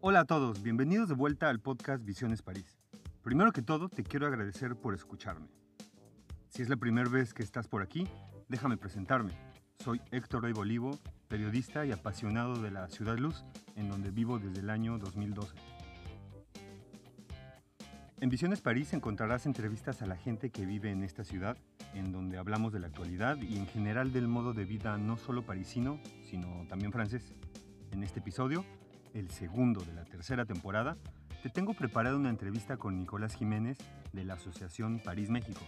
Hola a todos, bienvenidos de vuelta al podcast Visiones París. Primero que todo, te quiero agradecer por escucharme. Si es la primera vez que estás por aquí, déjame presentarme. Soy Héctor Rey Bolivo, periodista y apasionado de la Ciudad Luz, en donde vivo desde el año 2012. En Visiones París encontrarás entrevistas a la gente que vive en esta ciudad, en donde hablamos de la actualidad y en general del modo de vida no solo parisino, sino también francés. En este episodio, el segundo de la tercera temporada, te tengo preparada una entrevista con Nicolás Jiménez de la Asociación París México,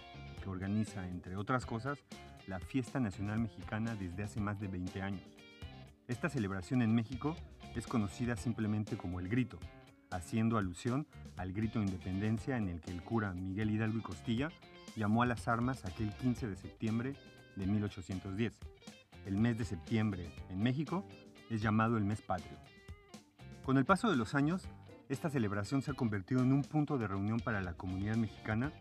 que organiza, entre otras cosas, la Fiesta Nacional Mexicana desde hace más de 20 años. Esta celebración en México es conocida simplemente como el Grito, haciendo alusión al grito de independencia en el que el cura Miguel Hidalgo y Costilla llamó a las armas aquel 15 de septiembre de 1810. El mes de septiembre en México es llamado el mes patrio. Con el paso de los años, esta celebración se ha convertido en un punto de reunión para la comunidad mexicana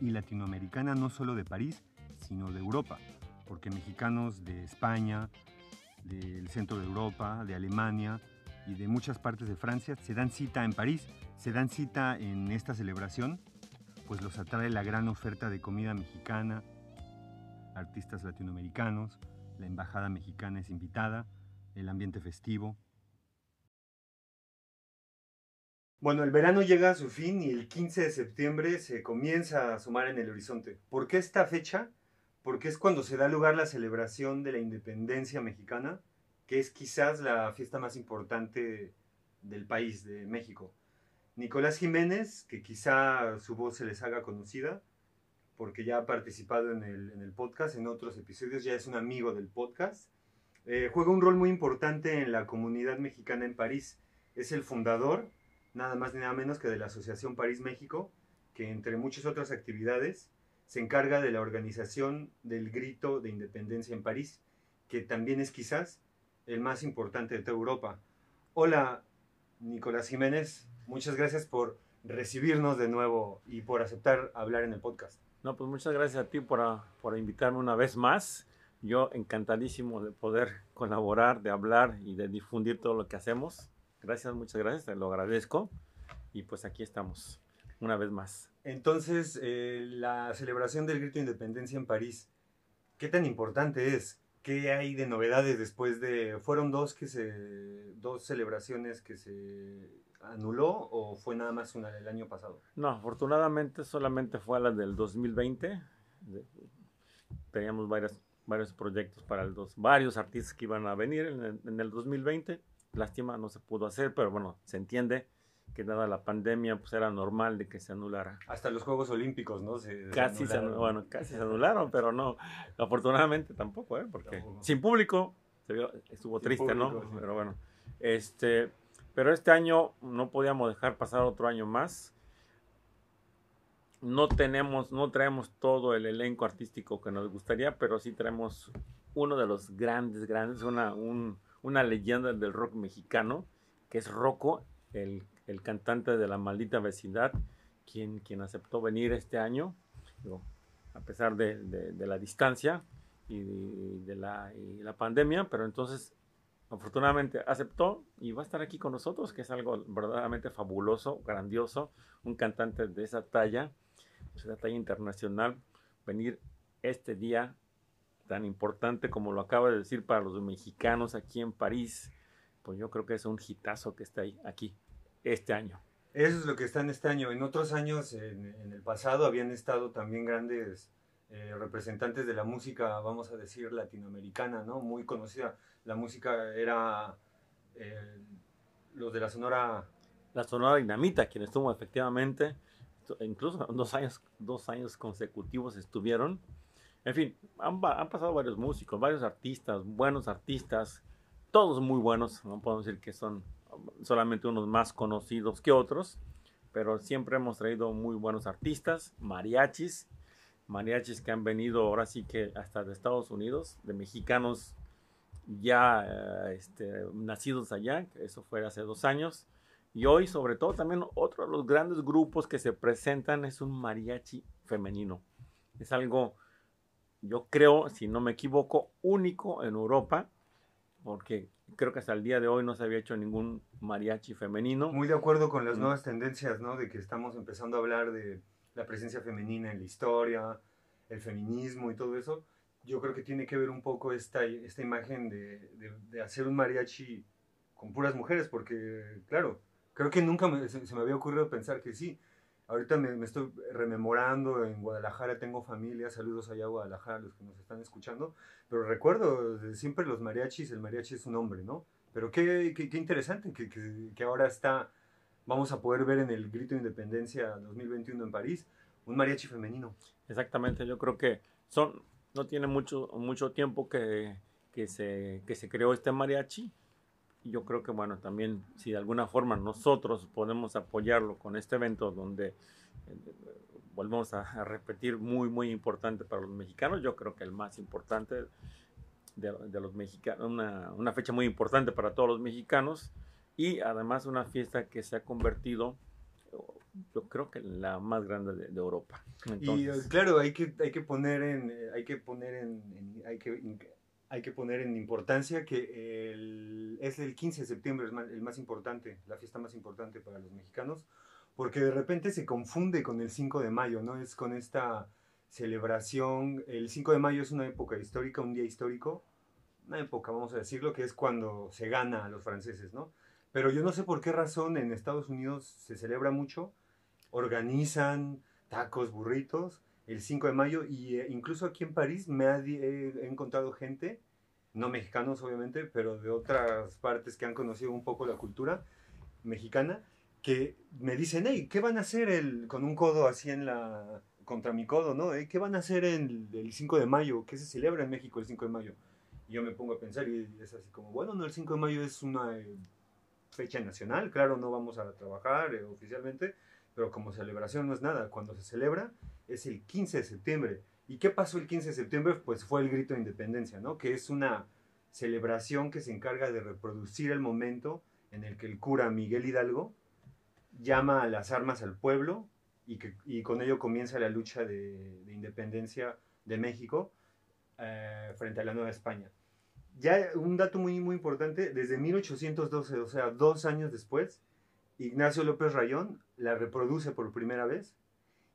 y latinoamericana no solo de París, sino de Europa, porque mexicanos de España, del centro de Europa, de Alemania y de muchas partes de Francia se dan cita en París, se dan cita en esta celebración, pues los atrae la gran oferta de comida mexicana, artistas latinoamericanos, la embajada mexicana es invitada, el ambiente festivo. Bueno, el verano llega a su fin y el 15 de septiembre se comienza a asomar en el horizonte. ¿Por qué esta fecha? Porque es cuando se da lugar la celebración de la independencia mexicana, que es quizás la fiesta más importante del país, de México. Nicolás Jiménez, que quizá su voz se les haga conocida, porque ya ha participado en el, podcast, en otros episodios, ya es un amigo del podcast, eh, juega un rol muy importante en la comunidad mexicana en París. Es el fundador nada más ni nada menos que de la Asociación París México, que entre muchas otras actividades se encarga de la organización del grito de independencia en París, que también es quizás el más importante de toda Europa. Hola, Nicolás Jiménez, muchas gracias por recibirnos de nuevo y por aceptar hablar en el podcast. No, pues muchas gracias a ti por, por invitarme una vez más. Yo encantadísimo de poder colaborar, de hablar y de difundir todo lo que hacemos. Gracias, muchas gracias, te lo agradezco. Y pues aquí estamos, una vez más. Entonces, eh, la celebración del grito de independencia en París, ¿qué tan importante es? ¿Qué hay de novedades después de... ¿Fueron dos, que se, dos celebraciones que se anuló o fue nada más una del año pasado? No, afortunadamente solamente fue la del 2020. Teníamos varios, varios proyectos para el dos, varios artistas que iban a venir en en el 2020 Lástima, no se pudo hacer, pero bueno, se entiende que dada la pandemia, pues era normal de que se anulara. Hasta los Juegos Olímpicos, ¿no? casi, se, bueno, casi se anularon, pero no, afortunadamente tampoco, ¿eh? Porque sin público estuvo triste, ¿no? Pero bueno, este, pero este año no podíamos dejar pasar otro año más. No tenemos, no traemos todo el elenco artístico que nos gustaría, pero sí traemos uno de los grandes, grandes, una, un, una leyenda del rock mexicano, que es Rocco, el, cantante de la maldita vecindad, quien, quien aceptó venir este año, a pesar de, la distancia y de, la, la, pandemia, pero entonces afortunadamente aceptó y va a estar aquí con nosotros, que es algo verdaderamente fabuloso, grandioso, un cantante de esa talla, de esa talla internacional, venir este día tan importante como lo acaba de decir para los mexicanos aquí en París, pues yo creo que es un hitazo que está ahí, aquí, este año. Eso es lo que está en este año. En otros años, en, el pasado, habían estado también grandes eh, representantes de la música, vamos a decir, latinoamericana, ¿no? Muy conocida. La música era eh, los de la Sonora... La Sonora Dinamita, quien estuvo efectivamente, incluso dos años, dos años consecutivos estuvieron en fin, han, pasado varios músicos, varios artistas, buenos artistas, todos muy buenos, no podemos decir que son solamente unos más conocidos que otros, pero siempre hemos traído muy buenos artistas, mariachis, mariachis que han venido ahora sí que hasta de Estados Unidos, de mexicanos ya eh, este, nacidos allá, eso fue hace dos años, y hoy sobre todo también otro de los grandes grupos que se presentan es un mariachi femenino. Es algo yo creo, si no me equivoco, único en Europa. porque creo que hasta el día de hoy no se había hecho ningún mariachi femenino. Muy de acuerdo con las mm. nuevas tendencias, ¿no? De que estamos empezando a hablar de la presencia femenina en la historia, el feminismo y todo eso. Yo creo que tiene que ver un poco esta, esta imagen de, de, hacer un mariachi con puras mujeres, porque, claro, creo que nunca se, se, me había ocurrido pensar que sí, Ahorita me, estoy rememorando, en Guadalajara tengo familia, saludos allá a Guadalajara, los que nos están escuchando, pero recuerdo siempre los mariachis, el mariachi es un hombre, ¿no? Pero qué, qué, qué interesante que, que, que, ahora está, vamos a poder ver en el Grito de Independencia 2021 en París, un mariachi femenino. Exactamente, yo creo que son, no tiene mucho, mucho tiempo que, que, se, que se creó este mariachi, yo creo que, bueno, también si de alguna forma nosotros podemos apoyarlo con este evento donde eh, volvemos a, repetir muy, muy importante para los mexicanos, yo creo que el más importante de, de los mexicanos, una, una, fecha muy importante para todos los mexicanos y además una fiesta que se ha convertido yo creo que la más grande de, Europa. y claro, hay que, hay que poner en, hay que poner en, en hay que hay que poner en importancia que el, es el 15 de septiembre el más importante, la fiesta más importante para los mexicanos, porque de repente se confunde con el 5 de mayo, ¿no? Es con esta celebración, el 5 de mayo es una época histórica, un día histórico, una época, vamos a decirlo, que es cuando se gana a los franceses, ¿no? Pero yo no sé por qué razón en Estados Unidos se celebra mucho, organizan tacos, burritos, el 5 de mayo y eh, incluso aquí en París me he, encontrado gente, no mexicanos obviamente, pero de otras partes que han conocido un poco la cultura mexicana, que me dicen, hey, ¿qué van a hacer el, con un codo así en la, contra mi codo, ¿no? Eh, ¿Qué van a hacer el, el 5 de mayo? ¿Qué se celebra en México el 5 de mayo? Y yo me pongo a pensar y es así como, bueno, no, el 5 de mayo es una eh, fecha nacional, claro, no vamos a trabajar oficialmente, pero como celebración no es nada. Cuando se celebra es el 15 de septiembre. ¿Y qué pasó el 15 de septiembre? Pues fue el grito de independencia, ¿no? Que es una celebración que se encarga de reproducir el momento en el que el cura Miguel Hidalgo llama a las armas al pueblo y, que, y con ello comienza la lucha de, independencia de México eh, frente a la Nueva España. Ya un dato muy, muy importante, desde 1812, o sea, dos años después, Ignacio López Rayón la reproduce por primera vez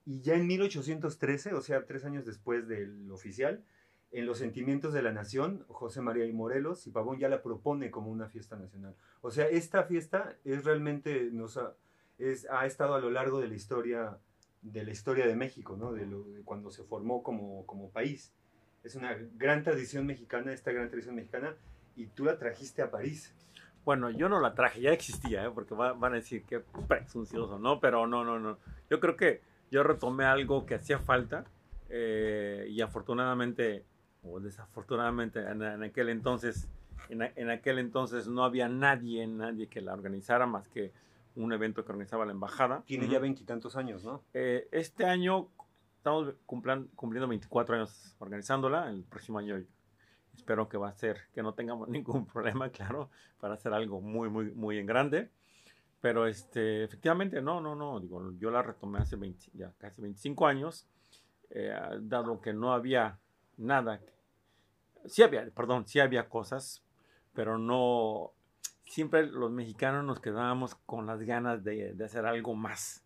y ya en 1813, o sea, tres años después del oficial, en Los Sentimientos de la Nación, José María y Morelos y Pavón ya la propone como una fiesta nacional. O sea, esta fiesta es realmente, nos ha, es, ha estado a lo largo de la historia de la historia de México, ¿no? de, lo, de cuando se formó como, como país. Es una gran tradición mexicana, esta gran tradición mexicana, y tú la trajiste a París. Bueno, yo no la traje, ya existía, ¿eh? porque van a decir que presuncioso, ¿no? Pero no, no, no. Yo creo que yo retomé algo que hacía falta eh, y afortunadamente o desafortunadamente en, aquel entonces en, aquel entonces no había nadie nadie que la organizara más que un evento que organizaba la embajada tiene ya veintitantos años no eh, este año estamos cumpliendo 24 años organizándola el próximo año espero que va a ser que no tengamos ningún problema claro para hacer algo muy muy muy en grande pero este, efectivamente, no, no, no, digo, yo la retomé hace 20, ya casi 25 años, eh, dado que no había nada, sí había, perdón, sí había cosas, pero no, siempre los mexicanos nos quedábamos con las ganas de, de hacer algo más.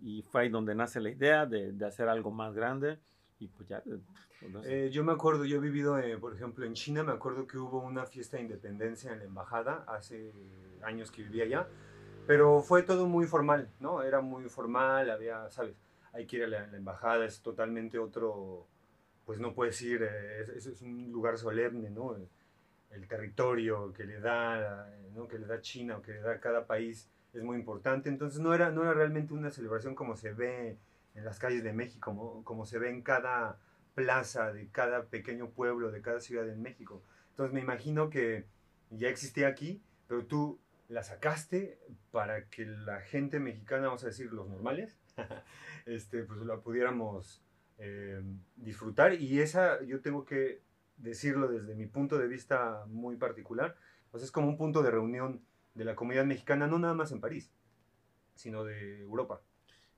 Y, fue ahí donde nace la idea de, de hacer algo más grande. Y pues ya. Pues, eh, yo me acuerdo, yo he vivido, eh, por ejemplo, en China, me acuerdo que hubo una fiesta de independencia en la embajada hace años que vivía allá pero fue todo muy formal, ¿no? Era muy formal, había, ¿sabes? Hay que ir a la, embajada, es totalmente otro, pues no puedes ir, eh, es, es, un lugar solemne, ¿no? El, territorio que le da, ¿no? Que le da China o que le da cada país es muy importante, entonces no era, no era realmente una celebración como se ve en las calles de México, como, como se ve en cada plaza de cada pequeño pueblo, de cada ciudad en México. Entonces me imagino que ya existía aquí, pero tú la sacaste para que la gente mexicana, vamos a decir los normales, este, pues la pudiéramos eh, disfrutar. Y esa, yo tengo que decirlo desde mi punto de vista muy particular, pues es como un punto de reunión de la comunidad mexicana, no nada más en París, sino de Europa.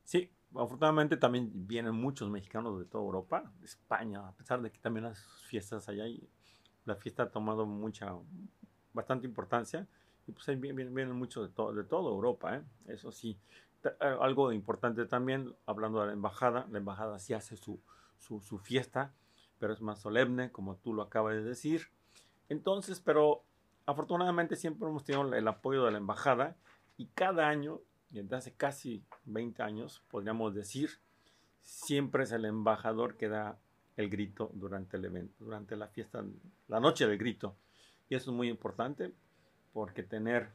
Sí, afortunadamente también vienen muchos mexicanos de toda Europa, de España, a pesar de que también las fiestas allá hay la fiesta ha tomado mucha, bastante importancia y pues ahí vienen, muchos de, todo de toda Europa, ¿eh? eso sí. Algo importante también, hablando de la embajada, la embajada sí hace su, su fiesta, pero es más solemne, como tú lo acabas de decir. Entonces, pero afortunadamente siempre hemos tenido el apoyo de la embajada y cada año, desde hace casi 20 años, podríamos decir, siempre es el embajador que da el grito durante el evento, durante la fiesta, la noche del grito. Y eso es muy importante porque tener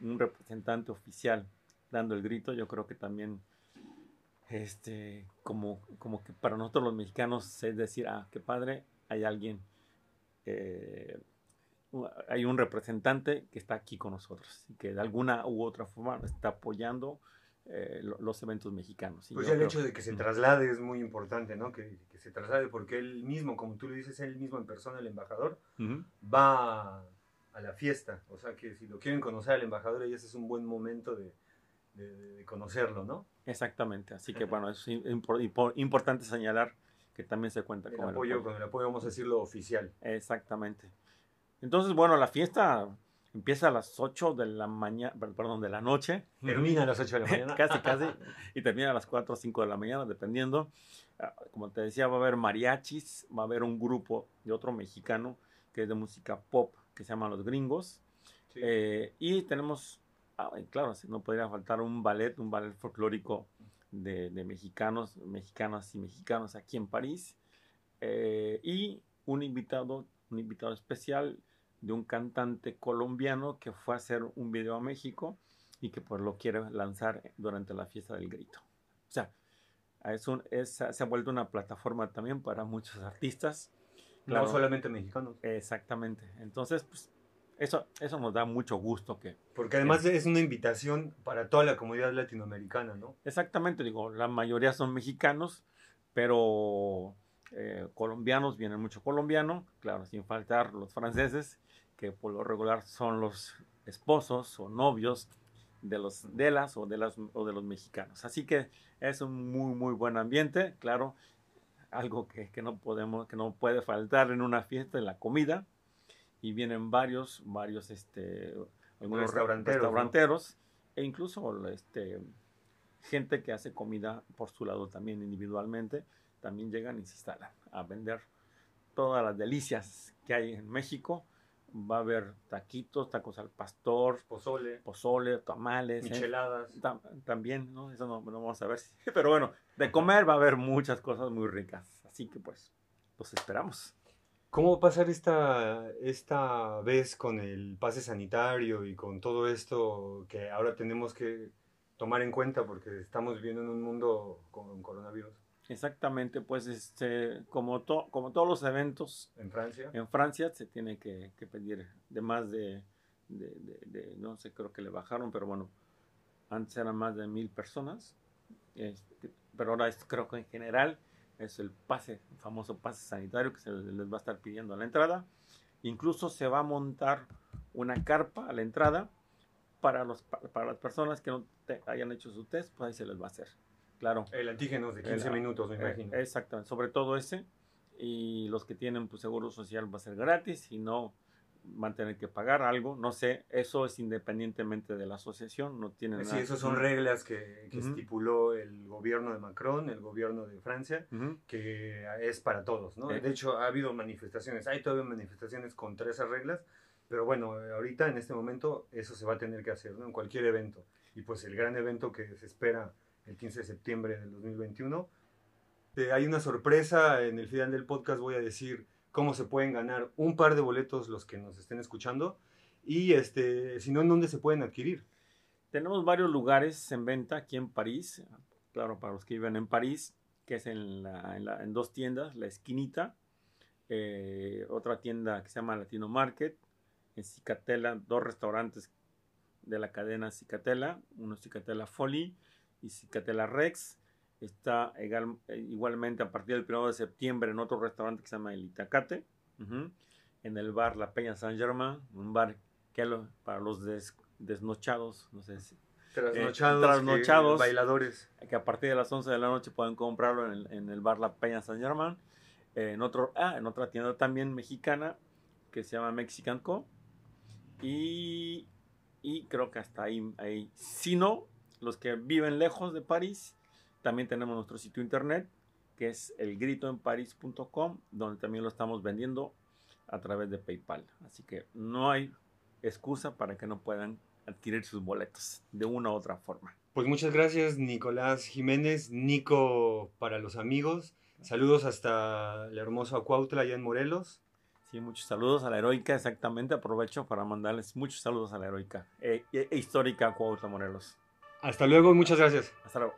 un representante oficial dando el grito, yo creo que también, este, como, como que para nosotros los mexicanos es decir, ah, qué padre, hay alguien, eh, hay un representante que está aquí con nosotros y que de alguna u otra forma está apoyando eh, los eventos mexicanos. pues el hecho de que se traslade es muy importante, ¿no? Que, se traslade porque él mismo, como tú le dices, él mismo en persona, el embajador, va a la fiesta. O sea que si lo quieren conocer al embajador, ese es un buen momento de, conocerlo, ¿no? Exactamente. Así que bueno, es importante señalar que también se cuenta con, apoyo, el apoyo. Con el apoyo, vamos a decirlo, oficial. Exactamente. Entonces, bueno, la fiesta empieza a las 8 de la mañana, perdón, de la noche. Termina a las 8 de la mañana. casi, casi. Y termina a las 4 o 5 de la mañana, dependiendo. Ah, como te decía, va a haber mariachis, va a haber un grupo de otro mexicano que es de música pop, que se llama Los Gringos. Eh, y tenemos, ah, claro, no podría faltar un ballet, un ballet folclórico de, mexicanos, mexicanas y mexicanos aquí en París. Eh, y un invitado, un invitado especial de un cantante colombiano que fue a hacer un video a México y que pues lo quiere lanzar durante la fiesta del grito. O sea, es un, es, se ha vuelto una plataforma también para muchos artistas. no solamente mexicanos. Exactamente. Entonces, pues, eso, eso nos da mucho gusto que... Porque además es una invitación para toda la comunidad latinoamericana, ¿no? Exactamente, digo, la mayoría son mexicanos, pero eh, colombianos, vienen mucho colombiano, claro, sin faltar los franceses, que por lo regular son los esposos o novios de los de las o de las o de los mexicanos. Así que es un muy muy buen ambiente, claro, algo que, que, no podemos que no puede faltar en una fiesta en la comida y vienen varios varios este algunos restauranteros, restauranteros e incluso este gente que hace comida por su lado también individualmente también llegan y se instalan a vender todas las delicias que hay en México va a haber taquitos, tacos al pastor, pozole, pozole, tamales, ¿eh? micheladas. también, ¿no? Eso no, vamos a ver. Pero bueno, de comer va a haber muchas cosas muy ricas. Así que pues, los esperamos. ¿Cómo va a pasar esta, esta vez con el pase sanitario y con todo esto que ahora tenemos que tomar en cuenta porque estamos viviendo en un mundo con coronavirus? Exactamente, pues este, como, como todos los eventos en Francia, en Francia se tiene que, pedir de más de, de, no sé, creo que le bajaron, pero bueno, antes eran más de mil personas, este, pero ahora es, creo que en general es el pase, el famoso pase sanitario que se les va a estar pidiendo a la entrada. Incluso se va a montar una carpa a la entrada para, los, para las personas que no hayan hecho su test, pues ahí se les va a hacer. Claro. El antígeno de 15 minutos, me eh, imagino. exactamente, sobre todo ese. Y los que tienen pues, seguro social va a ser gratis y no van a tener que pagar algo. No sé, eso es independientemente de la asociación, no tiene Sí, esas son reglas que, estipuló el gobierno de Macron, el gobierno de Francia, que es para todos, ¿no? De hecho, ha habido manifestaciones, hay todavía manifestaciones contra esas reglas, pero bueno, ahorita en este momento eso se va a tener que hacer, ¿no? En cualquier evento. Y pues el gran evento que se espera el 15 de septiembre del 2021. Eh, hay una sorpresa, en el final del podcast voy a decir cómo se pueden ganar un par de boletos los que nos estén escuchando y este, si no, ¿en dónde se pueden adquirir? Tenemos varios lugares en venta aquí en París, claro, para los que viven en París, que es en, en, dos tiendas, La Esquinita, eh, otra tienda que se llama Latino Market, en Cicatela, dos restaurantes de la cadena Cicatela, uno Cicatela Folly y Cicatela Rex. Está igualmente a partir del 1 de septiembre en otro restaurante que se llama El Itacate, en el bar La Peña San Germain, un bar que para los desnochados, no sé si, trasnochados, bailadores. Que a partir de las 11 de la noche pueden comprarlo en el, en el bar La Peña San Germain. en, otro, ah, en otra tienda también mexicana, que se llama Mexican Co. Y, y creo que hasta ahí, ahí. Si no, los que viven lejos de París, también tenemos nuestro sitio internet, que es elgritoenparis.com, donde también lo estamos vendiendo a través de PayPal. Así que no hay excusa para que no puedan adquirir sus boletos de una u otra forma. Pues muchas gracias, Nicolás Jiménez, Nico para los amigos. Saludos hasta el hermoso Acuautla, allá en Morelos. Sí, muchos saludos a la heroica, exactamente. Aprovecho para mandarles muchos saludos a la heroica e, e, e histórica Acuautla, Morelos. Hasta luego y muchas gracias. Hasta luego.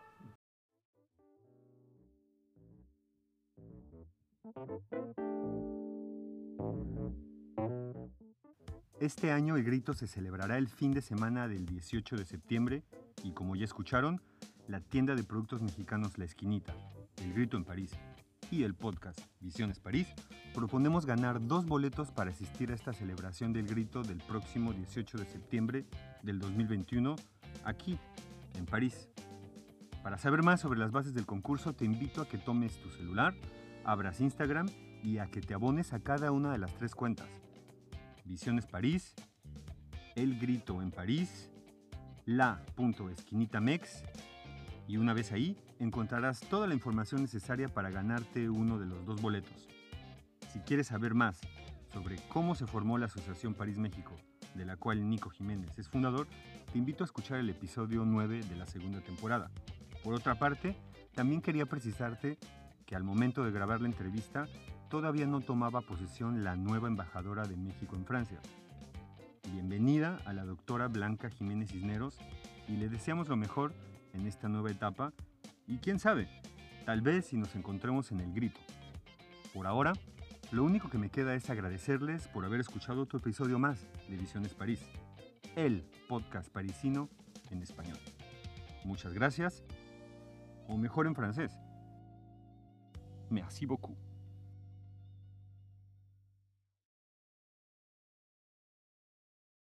Este año el grito se celebrará el fin de semana del 18 de septiembre y como ya escucharon, la tienda de productos mexicanos La Esquinita, El Grito en París y el podcast Visiones París proponemos ganar dos boletos para asistir a esta celebración del grito del próximo 18 de septiembre del 2021 aquí en París. Para saber más sobre las bases del concurso te invito a que tomes tu celular, abras Instagram y a que te abones a cada una de las tres cuentas Visiones París, El Grito en París, la.esquinitamex y una vez ahí encontrarás toda la información necesaria para ganarte uno de los dos boletos. Si quieres saber más sobre cómo se formó la Asociación París México, de la cual Nico Jiménez es fundador, te invito a escuchar el episodio 9 de la segunda temporada. Por otra parte, también quería precisarte que al momento de grabar la entrevista todavía no tomaba posesión la nueva embajadora de México en Francia. Bienvenida a la doctora Blanca Jiménez Cisneros y le deseamos lo mejor en esta nueva etapa y quién sabe, tal vez si nos encontremos en el grito. Por ahora, lo único que me queda es agradecerles por haber escuchado otro episodio más de Visiones París, el podcast parisino en español. Muchas gracias, o mejor en francés. Merci beaucoup.